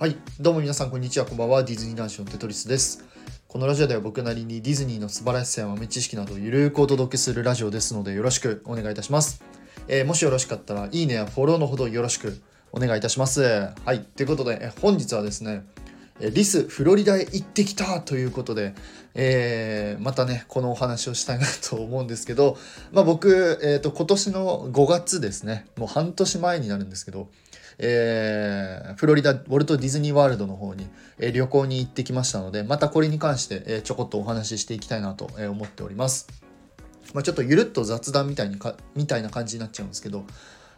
はい、どうも皆さんこんにちは、こんばんは。ディズニー男子のテトリスです。このラジオでは僕なりにディズニーの素晴らしさや豆知識などをゆるくお届けするラジオですのでよろしくお願いいたします。えーもしよろしかったらいいねやフォローのほどよろしくお願いいたします。はい、ということで、え本日はですね、リス、フロリダへ行ってきたということで、えーまたね、このお話をしたいなと思うんですけど、まあ僕、えーと、今年の5月ですね、もう半年前になるんですけど、えーフロリダウォルト・ディズニー・ワールドの方に、えー旅行に行ってきましたのでまたこれに関して、えーちょこっとお話ししていきたいなとえー思っております。まあ、ちょっとゆるっと雑談みたいにかみたいな感じになっちゃうんですけど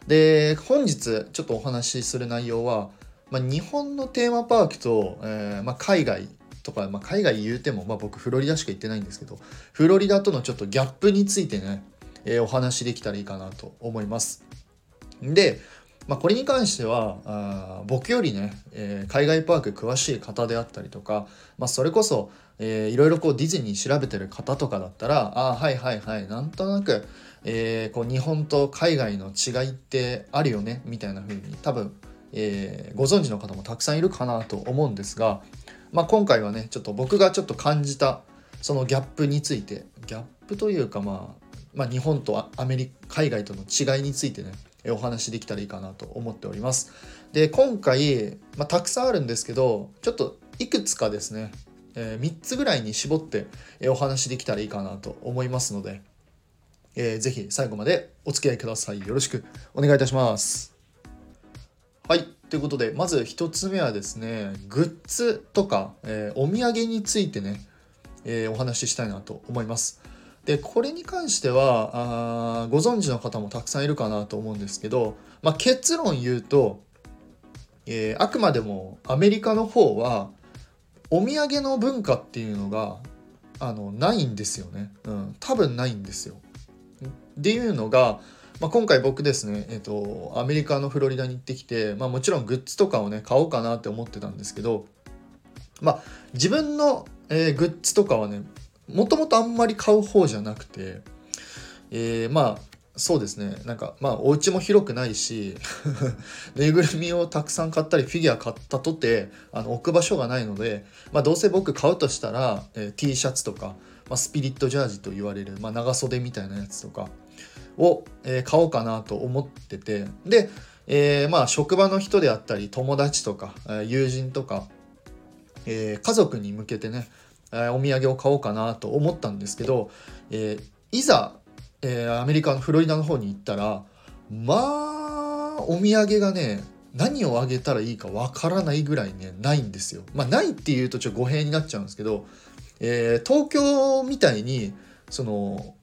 で本日ちょっとお話しする内容は、まあ、日本のテーマパークと、えーまあ、海外とか、まあ、海外言うても、まあ、僕フロリダしか行ってないんですけどフロリダとのちょっとギャップについてね、えーお話しできたらいいかなと思います。で、まあ、これに関してはあ僕よりね、えー海外パーク詳しい方であったりとか、まあ、それこそ、えーいろいろこうディズニー調べてる方とかだったらあーはいはいはいなんとなく、えーこう日本と海外の違いってあるよねみたいな風に多分、えーご存知の方もたくさんいるかなと思うんですが、まあ、今回はねちょっと僕がちょっと感じたそのギャップについてギャップというかまあまあ、日本とアメリカ海外との違いについてねお話できたらいいかなと思っております。で今回、まあ、たくさんあるんですけどちょっといくつかですね、え3つぐらいに絞ってお話しできたらいいかなと思いますので、えーぜひ最後までお付き合いください。よろしくお願いいたします。はい。ということで、まず1つ目はですね、グッズとか、えーお土産についてね、えーお話ししたいなと思います。でこれに関してはあご存知の方もたくさんいるかなと思うんですけど、まあ、結論言うと、えーあくまでもアメリカの方はお土産の文化っていうのがあのないんですよね、うん、多分ないんですよ。っていうのが、まあ、今回僕ですね、えっとアメリカのフロリダに行ってきて、まあ、もちろんグッズとかをね買おうかなって思ってたんですけど、まあ、自分の、えーグッズとかはねもともとあんまり買う方じゃなくて、えーまあそうですね。なんかまあお家も広くないし ぬいぐるみをたくさん買ったりフィギュア買ったとてあの置く場所がないので、まあ、どうせ僕買うとしたら、えー T シャツとか、まあ、スピリットジャージと言われる、まあ、長袖みたいなやつとかを、えー買おうかなと思っててで、えーまあ職場の人であったり友達とか、えー友人とか、えー家族に向けてねお土産を買おうかなと思ったんですけど、えーいざ、えーアメリカのフロリダの方に行ったらまあお土産がね何をあげたらいいかわからないぐらいねないんですよ。まあないっていうとちょっと語弊になっちゃうんですけど、えー東京みたいにその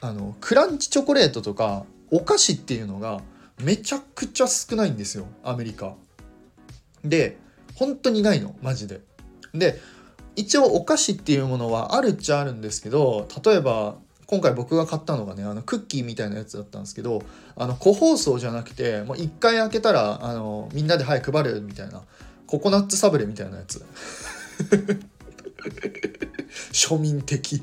あのクランチチョコレートとかお菓子っていうのがめちゃくちゃ少ないんですよアメリカ。で本当にないのマジで。で一応お菓子っていうものはあるっちゃあるんですけど例えば今回僕が買ったのがねあのクッキーみたいなやつだったんですけどあの個包装じゃなくてもう一回開けたらあのみんなではい配るみたいなココナッツサブレみたいなやつ。庶民的。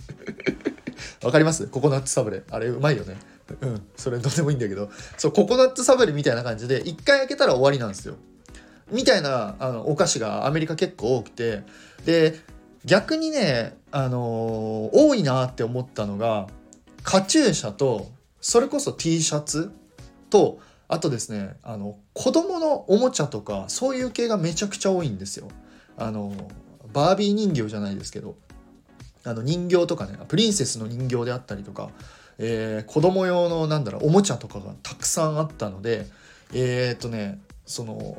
わかります？ココナッツサブレ。あれうまいよね。うん。それどうでもいいんだけど。そうココナッツサブレみたいな感じで一回開けたら終わりなんですよ。みたいなあのお菓子がアメリカ結構多くてで逆にね、あのー多いなって思ったのがカチューシャとそれこそ T シャツとあとですねあの子供のおもちゃとかそういう系がめちゃくちゃ多いんですよ。あのバービー人形じゃないですけどあの人形とかねプリンセスの人形であったりとか、えー子供用のなんだろうおもちゃとかがたくさんあったのでえーっとねその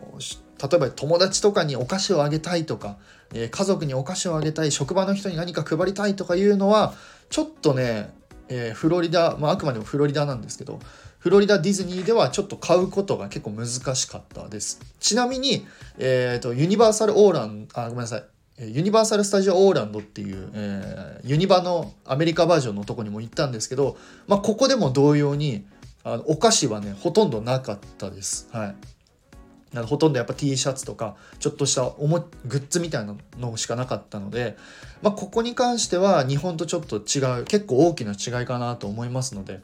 例えば友達とかにお菓子をあげたいとか、えー家族にお菓子をあげたい職場の人に何か配りたいとかいうのはちょっとね、えーフロリダ、まあ、あくまでもフロリダなんですけどフロリダディズニーではちょっと買うことが結構難しかったです。ちなみに、えー、とユニバーサルオーランあごめんなさい。ユニバーサル・スタジオ・オーランドっていう、えーユニバのアメリカバージョンのとこにも行ったんですけど、まあ、ここでも同様にあのお菓子はねほとんどなかったです。はい。あのほとんどやっぱ T シャツとかちょっとしたおもグッズみたいなのしかなかったので、まあ、ここに関しては日本とちょっと違う結構大きな違いかなと思いますので、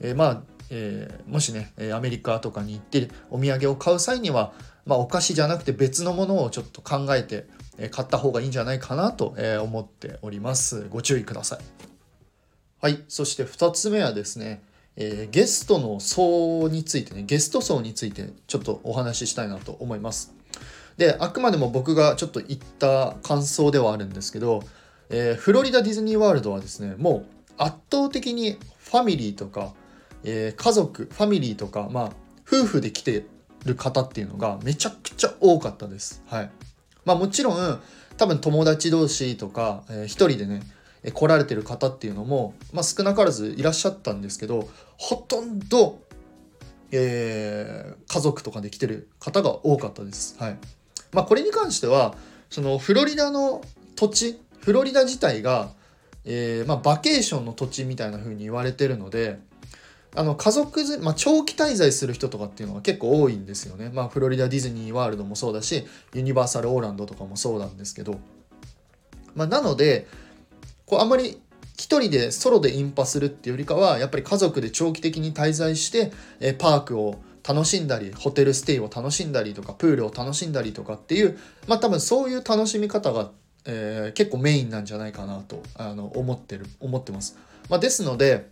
えーまあえー、もしねアメリカとかに行ってお土産を買う際には、まあ、お菓子じゃなくて別のものをちょっと考えて買った方がいいんじゃないかなと思っております。ご注意ください。はいそして2つ目はですねえー、ゲストの層についてねゲスト層についてちょっとお話ししたいなと思います。であくまでも僕がちょっと言った感想ではあるんですけど、えー、フロリダディズニーワールドはですねもう圧倒的にファミリーとか、えー、家族ファミリーとかまあ夫婦で来てる方っていうのがめちゃくちゃ多かったです。はい。まあもちろん多分友達同士とか、えー、一人でね来られてる方っていうのも、まあ、少なからずいらっしゃったんですけどほとんど、えー、家族とかで来てる方が多かったです。はいまあ、これに関してはそのフロリダの土地フロリダ自体が、えーまあ、バケーションの土地みたいな風に言われてるのであの家族ず、まあ、長期滞在する人とかっていうのは結構多いんですよね。まあ、フロリダディズニーワールドもそうだしユニバーサルオーランドとかもそうなんですけど、まあ、なのでこうあんまり一人でソロでインパするっていうよりかはやっぱり家族で長期的に滞在して、えパークを楽しんだりホテルステイを楽しんだりとかプールを楽しんだりとかっていうまあ多分そういう楽しみ方が、えー、結構メインなんじゃないかなとあの思ってる思ってます。まあ、ですので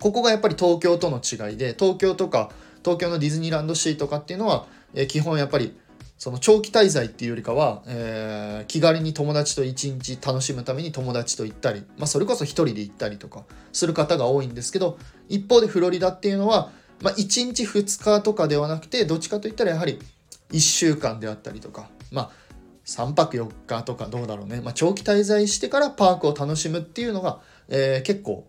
ここがやっぱり東京との違いで東京とか東京のディズニーランドシーとかっていうのは、えー、基本やっぱりその長期滞在っていうよりかは、えー、気軽に友達と一日楽しむために友達と行ったり、まあ、それこそ一人で行ったりとかする方が多いんですけど一方でフロリダっていうのは、まあ、1日2日とかではなくてどっちかといったらやはり1週間であったりとか、まあ、3泊4日とかどうだろうね、まあ、長期滞在してからパークを楽しむっていうのが、えー、結構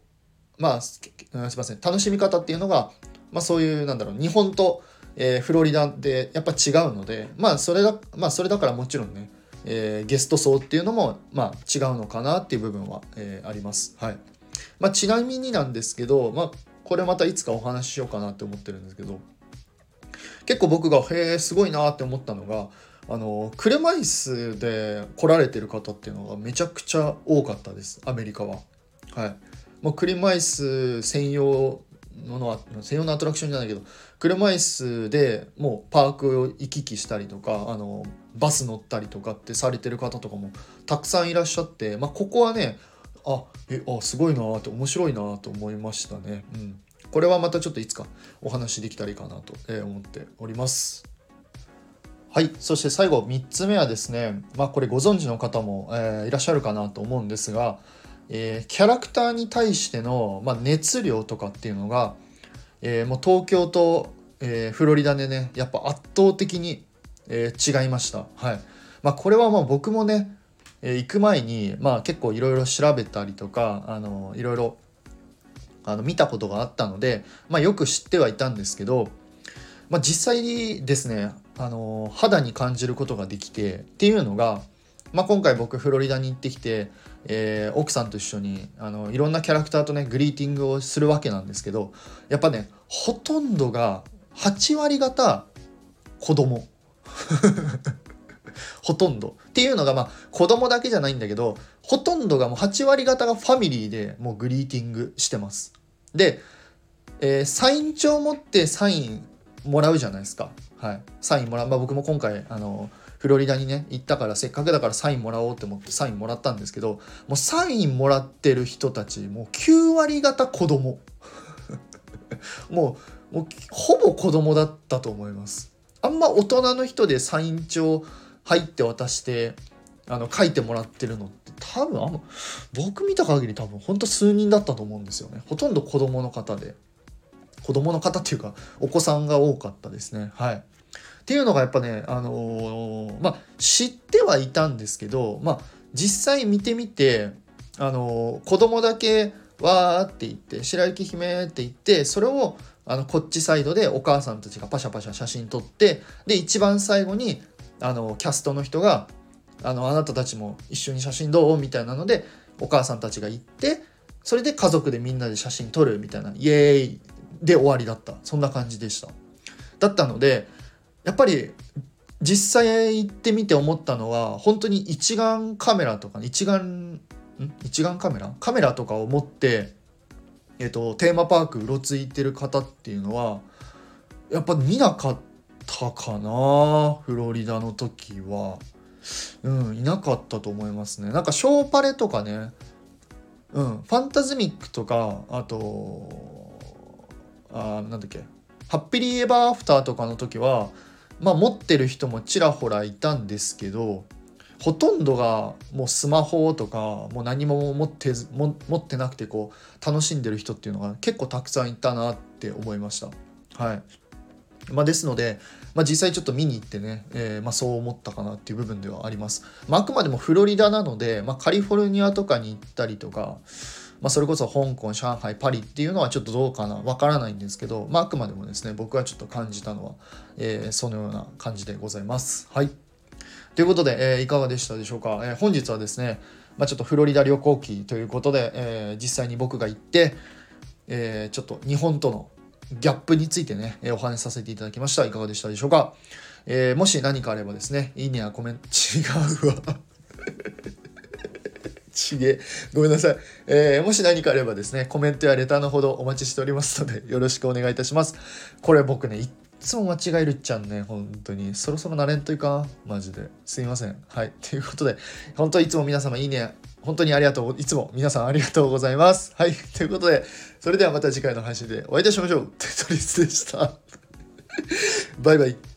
まあすいません。楽しみ方っていうのが、まあ、そういうなんだろう日本とえー、フロリダでやっぱ違うのでまあそれだまあそれだからもちろんね、えー、ゲスト層っていうのもまあ違うのかなっていう部分は、えー、あります。はいまあ、ちなみになんですけど、まあ、これまたいつかお話ししようかなって思ってるんですけど結構僕がへえすごいなって思ったのがあの車椅子で来られてる方っていうのがめちゃくちゃ多かったですアメリカは。はい、もう車椅子専用のの専用のアトラクションじゃないけど車椅子でもうパークを行き来したりとかあのバス乗ったりとかってされてる方とかもたくさんいらっしゃって、まあ、ここはねあえあすごいなって面白いなと思いましたね。うん、これはまたちょっといつかお話できたらいいかなと思っております。はい。そして最後、3つ目はですね、まあこれご存知の方も、え、いらっしゃるかなと思うんですが、えー、キャラクターに対しての、まあ、熱量とかっていうのが、えー、もう東京と、えー、フロリダでねやっぱ圧倒的に、え違いました。はいまあ、これはまあ僕もね、え行く前に、まあ、結構いろいろ調べたりとかあのいろいろあの見たことがあったので、まあ、よく知ってはいたんですけど、まあ、実際にですねあの肌に感じることができてっていうのが、まあ、今回僕フロリダに行ってきてえー、奥さんと一緒にあのいろんなキャラクターとねグリーティングをするわけなんですけどやっぱねほとんどが8割方子供。ほとんど。っていうのがまあ子供だけじゃないんだけどほとんどがもう8割方がファミリーでもうグリーティングしてます。で、えー、サイン帳持ってサインもらうじゃないですか。はい。サインもらう、まあ、僕も今回あのフロリダにね行ったからせっかくだからサインもらおうって思ってサインもらったんですけどもうサインもらってる人たちもう9割方子供。もうもうほぼ子供だったと思います。あんま大人の人でサイン帳入って渡してあの書いてもらってるのって多分あんま僕見た限り多分ほんと数人だったと思うんですよね。ほとんど子供の方で。子供の方っていうかお子さんが多かったですね。はい。っていうのがやっぱね、あのー、まあ、知ってはいたんですけど、まあ、実際見てみて、あのー、子供だけわーって言って白雪姫って言ってそれをあのこっちサイドでお母さんたちがパシャパシャ写真撮ってで一番最後にあのキャストの人があの「あなたたちも一緒に写真どう?」みたいなのでお母さんたちが行ってそれで家族でみんなで写真撮るみたいなイエーイで終わりだったそんな感じでしただったのでやっぱり実際行ってみて思ったのは本当に一眼カメラとか一眼一眼カメラ？カメラとかを持ってえーと、テーマパークうろついてる方っていうのはやっぱ見なかったかなフロリダの時は。うん、いなかったと思いますね。なんかショーパレとかね、うん、ファンタズミックとか、あと、あなんだっけ、ハッピリーエバーアフターとかの時は、まあ持ってる人もちらほらいたんですけど、ほとんどがもうスマホとかもう何も持っても持ってなくてこう楽しんでる人っていうのが結構たくさんいたなって思いました。はいまあ、ですので、まあ、実際ちょっと見に行ってね、えー、まあ、そう思ったかなっていう部分ではあります。まあ、くまでもフロリダなので、まカリフォルニアとかに行ったりとか、まそれこそ香港上海パリっていうのはちょっとどうかなわからないんですけど、まあ、くまでもですね僕はちょっと感じたのは、えー、そのような感じでございます。はいということで、えー、いかがでしたでしょうか、えー、本日はですね、まあ、ちょっとフロリダ旅行記ということで、えー、実際に僕が行って、えちょっと日本とのギャップについてね、えお話しさせていただきました。いかがでしたでしょうか、えもし何かあればですね、いいねやコメント、違うわ。ちげえごめんなさい、えー、もし何かあればですね、コメントやレターのほどお待ちしておりますので、よろしくお願いいたします。これ僕ね、いつも間違えるっちゃんね、本当に。そろそろ慣れんといかマジで。すいません。はい。ということで、本当いつも皆様いいね、本当にありがとう。いつも皆さんありがとうございます。はい。ということで、それではまた次回の配信でお会いいたしましょう。テトリスでした。バイバイ。